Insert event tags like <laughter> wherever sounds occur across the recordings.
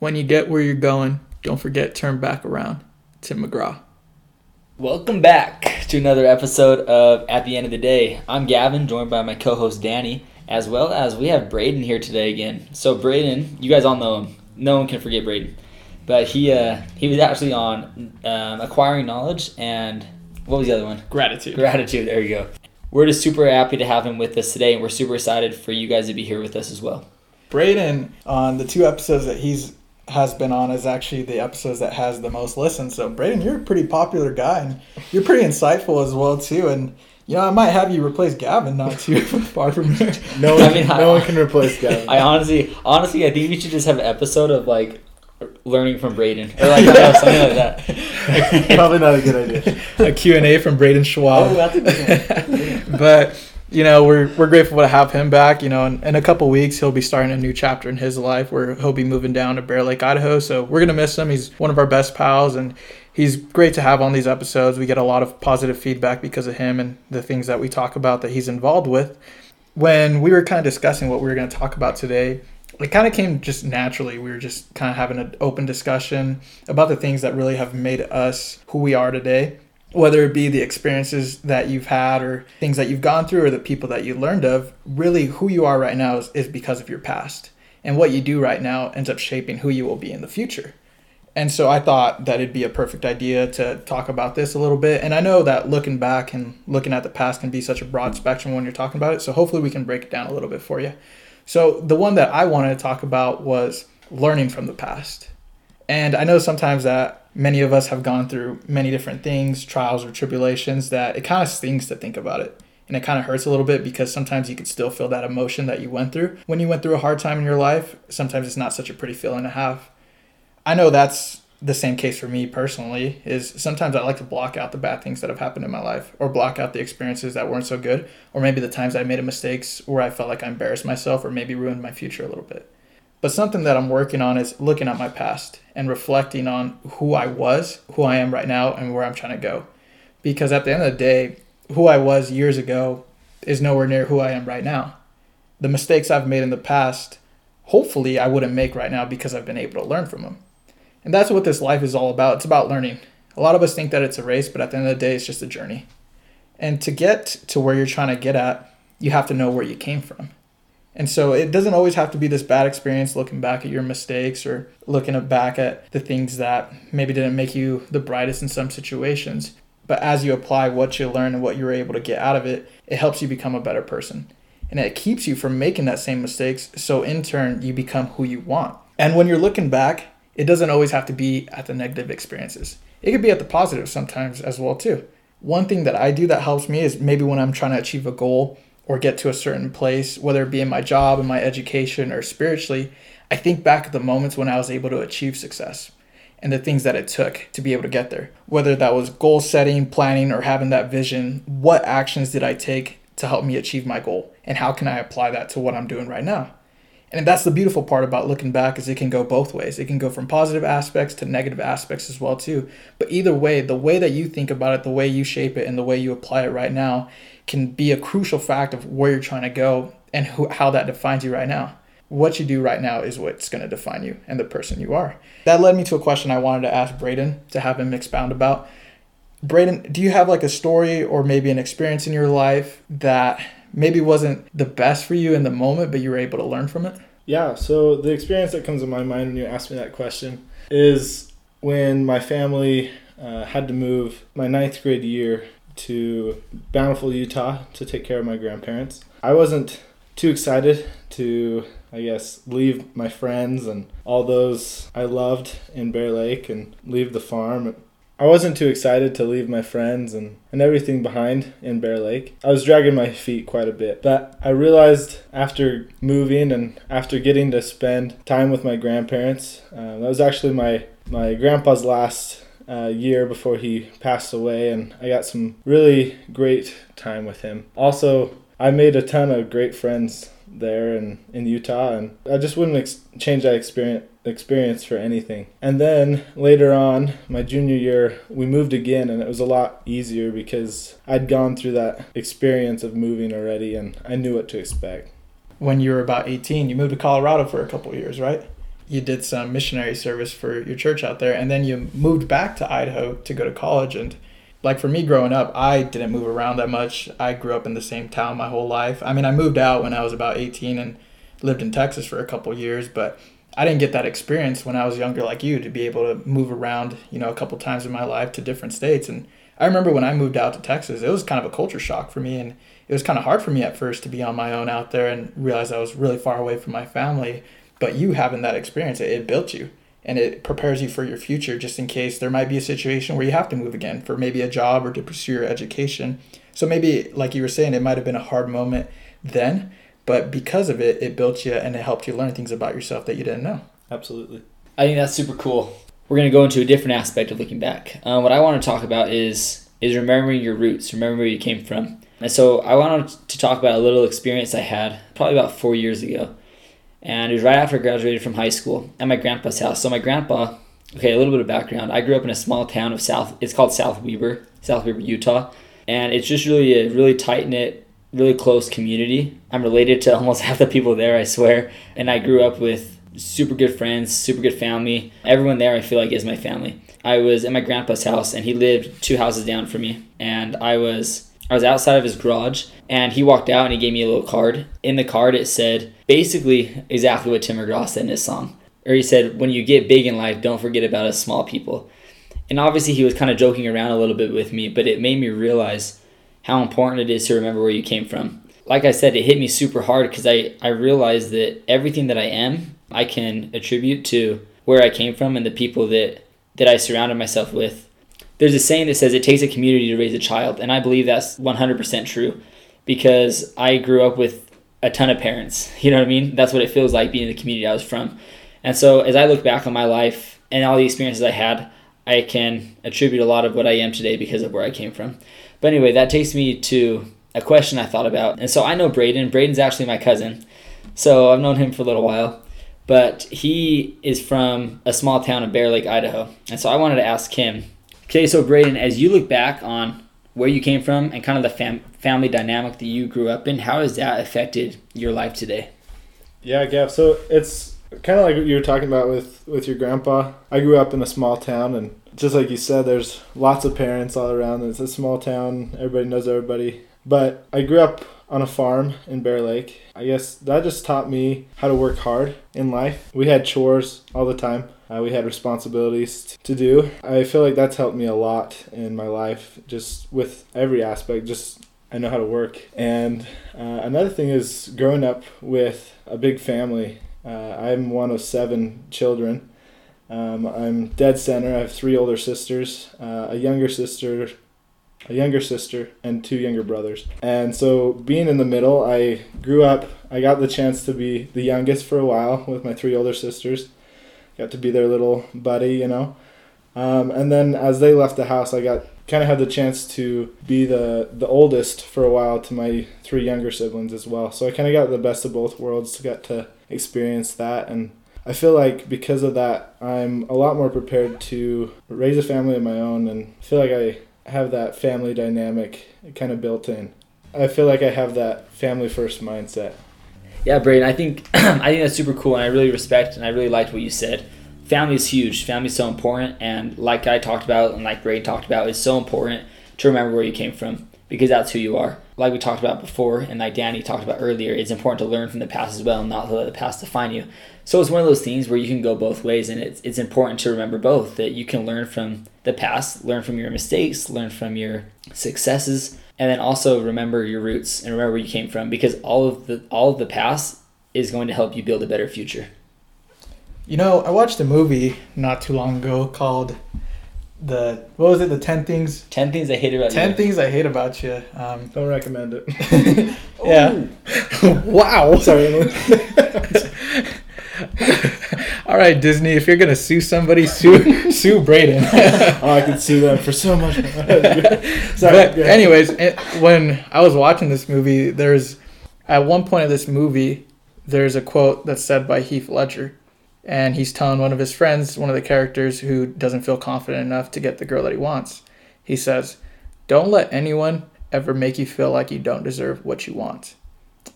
When you get where you're going, don't forget turn back around. Tim McGraw. Welcome back to another episode of At the End of the Day. I'm Gavin, joined by my co-host Danny, as well as we have Brayden here today again. So Brayden, you guys all know him. No one can forget Brayden, but he uh, he was actually on um, acquiring knowledge and what was the other one? Gratitude. Gratitude. There you go. We're just super happy to have him with us today, and we're super excited for you guys to be here with us as well. Brayden on the two episodes that he's has been on is actually the episodes that has the most listens. So Brayden, you're a pretty popular guy and you're pretty insightful as well too. And you know, I might have you replace Gavin not too <laughs> far from here. No one, I mean, no I- one can replace Gavin. I honestly, honestly, I think we should just have an episode of like learning from Brayden <laughs> or like you know, something like that. Probably not a good idea. <laughs> a Q&A from Brayden Shwab. Oh, that's a good one. but you know we're we're grateful to have him back. You know, in, in a couple weeks he'll be starting a new chapter in his life where he'll be moving down to Bear Lake, Idaho. So we're gonna miss him. He's one of our best pals, and he's great to have on these episodes. We get a lot of positive feedback because of him and the things that we talk about that he's involved with. When we were kind of discussing what we were to talk about today, it kind of came just naturally. We were just kind of having an open discussion about the things that really have made us who we are today whether it be the experiences that you've had or things that you've gone through or the people that you learned of, really who you are right now is, is because of your past. And what you do right now ends up shaping who you will be in the future. And so I thought that it'd be a perfect idea to talk about this a little bit. And I know that looking back and looking at the past can be such a broad spectrum when you're talking about it. So hopefully we can break it down a little bit for you. So the one that I wanted to talk about was learning from the past. And I know sometimes that many of us have gone through many different things, trials or tribulations, that it kind of stings to think about it. And it kind of hurts a little bit because sometimes you can still feel that emotion that you went through. When you went through a hard time in your life, sometimes it's not such a pretty feeling to have. I know that's the same case for me personally is sometimes I like to block out the bad things that have happened in my life or block out the experiences that weren't so good or maybe the times I made mistakes where I felt like I embarrassed myself or maybe ruined my future a little bit. But something that I'm working on is looking at my past and reflecting on who I was, who I am right now, and where I'm trying to go. Because at the end of the day, who I was years ago is nowhere near who I am right now. The mistakes I've made in the past, hopefully, I wouldn't make right now because I've been able to learn from them. And that's what this life is all about. It's about learning. A lot of us think that it's a race, but at the end of the day, it's just a journey. And to get to where you're trying to get at, you have to know where you came from. And so it doesn't always have to be this bad experience looking back at your mistakes or looking back at the things that maybe didn't make you the brightest in some situations. But as you apply what you learn and what you're able to get out of it, it helps you become a better person. And it keeps you from making that same mistakes. So in turn, you become who you want. And when you're looking back, it doesn't always have to be at the negative experiences. It could be at the positive sometimes as well too. One thing that I do that helps me is maybe when I'm trying to achieve a goal or get to a certain place, whether it be in my job, in my education, or spiritually, I think back at the moments when I was able to achieve success and the things that it took to be able to get there. Whether that was goal setting, planning, or having that vision, what actions did I take to help me achieve my goal? And how can I apply that to what I'm doing right now? And that's the beautiful part about looking back is it can go both ways. It can go from positive aspects to negative aspects as well too. But either way, the way that you think about it, the way you shape it, and the way you apply it right now can be a crucial fact of where you're trying to go and who, how that defines you right now. What you do right now is what's going to define you and the person you are. That led me to a question I wanted to ask Brayden to have him expound about. Brayden, do you have like a story or maybe an experience in your life that maybe wasn't the best for you in the moment, but you were able to learn from it? Yeah, so the experience that comes to my mind when you ask me that question is when my family uh, had to move my ninth grade year to Bountiful, Utah to take care of my grandparents. I wasn't too excited to, I guess, leave my friends and all those I loved in Bear Lake and leave the farm. I wasn't too excited to leave my friends and, and everything behind in Bear Lake. I was dragging my feet quite a bit. But I realized after moving and after getting to spend time with my grandparents, uh, that was actually my, my grandpa's last uh, year before he passed away, and I got some really great time with him. Also, I made a ton of great friends there in, in Utah, and I just wouldn't ex- change that experience experience for anything. And then later on, my junior year, we moved again, and it was a lot easier because I'd gone through that experience of moving already, and I knew what to expect. When you were about 18, you moved to Colorado for a couple years, right? you did some missionary service for your church out there, and then you moved back to Idaho to go to college. And like for me growing up, I didn't move around that much. I grew up in the same town my whole life. I mean, I moved out when I was about 18 and lived in Texas for a couple years, but I didn't get that experience when I was younger like you to be able to move around, you know, a couple times in my life to different states. And I remember when I moved out to Texas, it was kind of a culture shock for me and it was kind of hard for me at first to be on my own out there and realize I was really far away from my family. But you having that experience, it, it built you and it prepares you for your future just in case there might be a situation where you have to move again for maybe a job or to pursue your education. So maybe, like you were saying, it might have been a hard moment then, but because of it, it built you and it helped you learn things about yourself that you didn't know. Absolutely. I think that's super cool. We're gonna go into a different aspect of looking back. Uh, what I want to talk about is is remembering your roots, remember where you came from. And so I wanted to talk about a little experience I had probably about four years ago, and it was right after I graduated from high school at my grandpa's house. So my grandpa, okay, a little bit of background. I grew up in a small town of South. It's called South Weber, South Weber, Utah, and it's just really a really tight knit, really close community. I'm related to <laughs> almost half the people there, I swear, and I grew up with super good friends, super good family. Everyone there, I feel like, is my family. I was at my grandpa's house, and he lived two houses down from me. And I was I was outside of his garage, and he walked out and he gave me a little card. In the card, it said basically exactly what Tim McGraw said in his song. Or he said, "When you get big in life, don't forget about us small people." And obviously, he was kind of joking around a little bit with me, but it made me realize how important it is to remember where you came from. Like I said, it hit me super hard because I, I realized that everything that I am I can attribute to where I came from and the people that that I surrounded myself with. There's a saying that says it takes a community to raise a child, and I believe that's 100% true because I grew up with a ton of parents. <laughs> You know what I mean? That's what it feels like being in the community I was from. And so as I look back on my life and all the experiences I had, I can attribute a lot of what I am today because of where I came from. But anyway, that takes me to a question I thought about. And so I know Brayden. Brayden's actually my cousin. So I've known him for a little while but he is from a small town of Bear Lake, Idaho. And so I wanted to ask him, okay, so Brayden, as you look back on where you came from and kind of the fam- family dynamic that you grew up in, how has that affected your life today? Yeah, Gav. So it's kind of like what you were talking about with with your grandpa. I grew up in a small town, and just like you said, there's lots of parents all around. It's a small town. Everybody knows everybody. But I grew up on a farm in Bear Lake. I guess that just taught me how to work hard in life. We had chores all the time. Uh, we had responsibilities to do. I feel like that's helped me a lot in my life, just with every aspect. Just I know how to work. And uh, another thing is growing up with a big family. Uh, I'm one of seven children. Um, I'm dead center. I have three older sisters, uh, a younger sister a younger sister and two younger brothers. And so being in the middle, I grew up, I got the chance to be the youngest for a while with my three older sisters. Got to be their little buddy, you know. Um, and then as they left the house, I got kind of had the chance to be the the oldest for a while to my three younger siblings as well. So I kind of got the best of both worlds. Got to experience that and I feel like because of that, I'm a lot more prepared to raise a family of my own and feel like I have that family dynamic kind of built in. I feel like I have that family first mindset. Yeah, Brayden, I think <clears throat> I think that's super cool, and I really respect and I really liked what you said. Family is huge. Family is so important, and like I talked about and like Brayden talked about, it's so important to remember where you came from because that's who you are. Like we talked about before, and like Danny talked about earlier, it's important to learn from the past as well, not to let the past define you. So it's one of those things where you can go both ways, and it's it's important to remember both that you can learn from the past, learn from your mistakes, learn from your successes, and then also remember your roots and remember where you came from because all of the all of the past is going to help you build a better future. You know, I watched a movie not too long ago called the what was it? The ten things. Ten things I hate about Ten you. things I hate about you. Um, Don't recommend it. <laughs> yeah. wow. <laughs> Sorry, <laughs> All right, Disney. If you're gonna sue somebody, sue sue Brayden. oh, I could sue them for so much. Sorry. but go anyways, it, when I was watching this movie, there's at one point of this movie, there's a quote that's said by Heath Ledger, and he's telling one of his friends, one of the characters who doesn't feel confident enough to get the girl that he wants. He says, "Don't let anyone ever make you feel like you don't deserve what you want."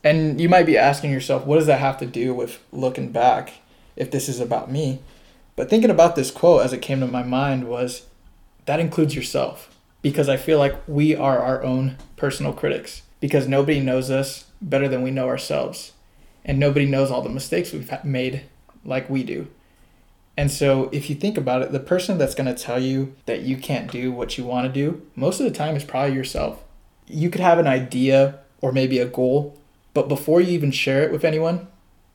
And you might be asking yourself, what does that have to do with looking back if this is about me. But thinking about this quote as it came to my mind was that includes yourself because I feel like we are our own personal critics because nobody knows us better than we know ourselves. And nobody knows all the mistakes we've made like we do. And so, if you think about it, the person that's going to tell you that you can't do what you want to do, most of the time is probably yourself. You could have an idea or maybe a goal, but before you even share it with anyone,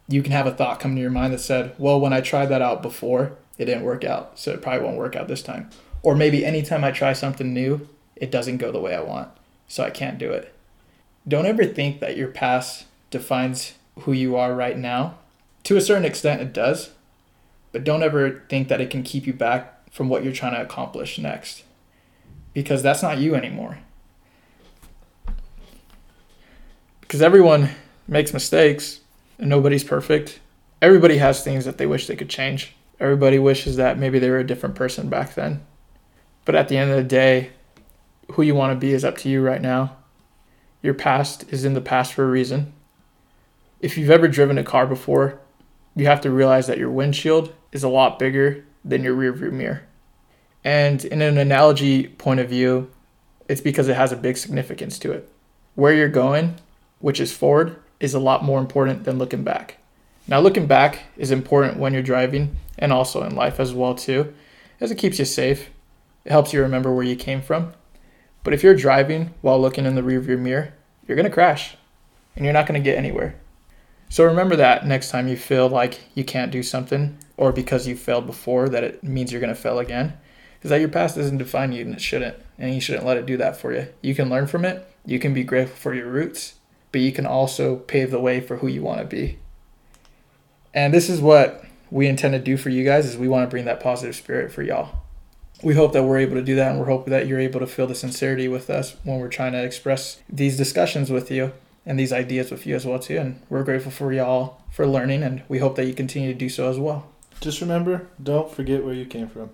you can have a thought come to your mind that said, Well, when I tried that out before, it didn't work out, so it probably won't work out this time. Or maybe anytime I try something new, it doesn't go the way I want, so I can't do it. Don't ever think that your past defines who you are right now. To a certain extent, it does, but don't ever think that it can keep you back from what you're trying to accomplish next because that's not you anymore. Because everyone makes mistakes and nobody's perfect. Everybody has things that they wish they could change. Everybody wishes that maybe they were a different person back then. But at the end of the day, who you want to be is up to you right now. Your past is in the past for a reason. If you've ever driven a car before, you have to realize that your windshield is a lot bigger than your rearview mirror. And in an analogy point of view, it's because it has a big significance to it. Where you're going, which is forward, is a lot more important than looking back. Now, looking back is important when you're driving and also in life as well too, as it keeps you safe. It helps you remember where you came from. But if you're driving while looking in the rearview mirror, you're going to crash and you're not going to get anywhere. So remember that next time you feel like you can't do something or because you failed before that it means you're going to fail again. Because that your past doesn't define you and it shouldn't. And you shouldn't let it do that for you. You can learn from it. You can be grateful for your roots, but you can also pave the way for who you want to be. And this is what we intend to do for you guys is we want to bring that positive spirit for y'all. We hope that we're able to do that and we're hoping that you're able to feel the sincerity with us when we're trying to express these discussions with you and these ideas with you as well too. And we're grateful for y'all for learning and we hope that you continue to do so as well. Just remember, don't forget where you came from.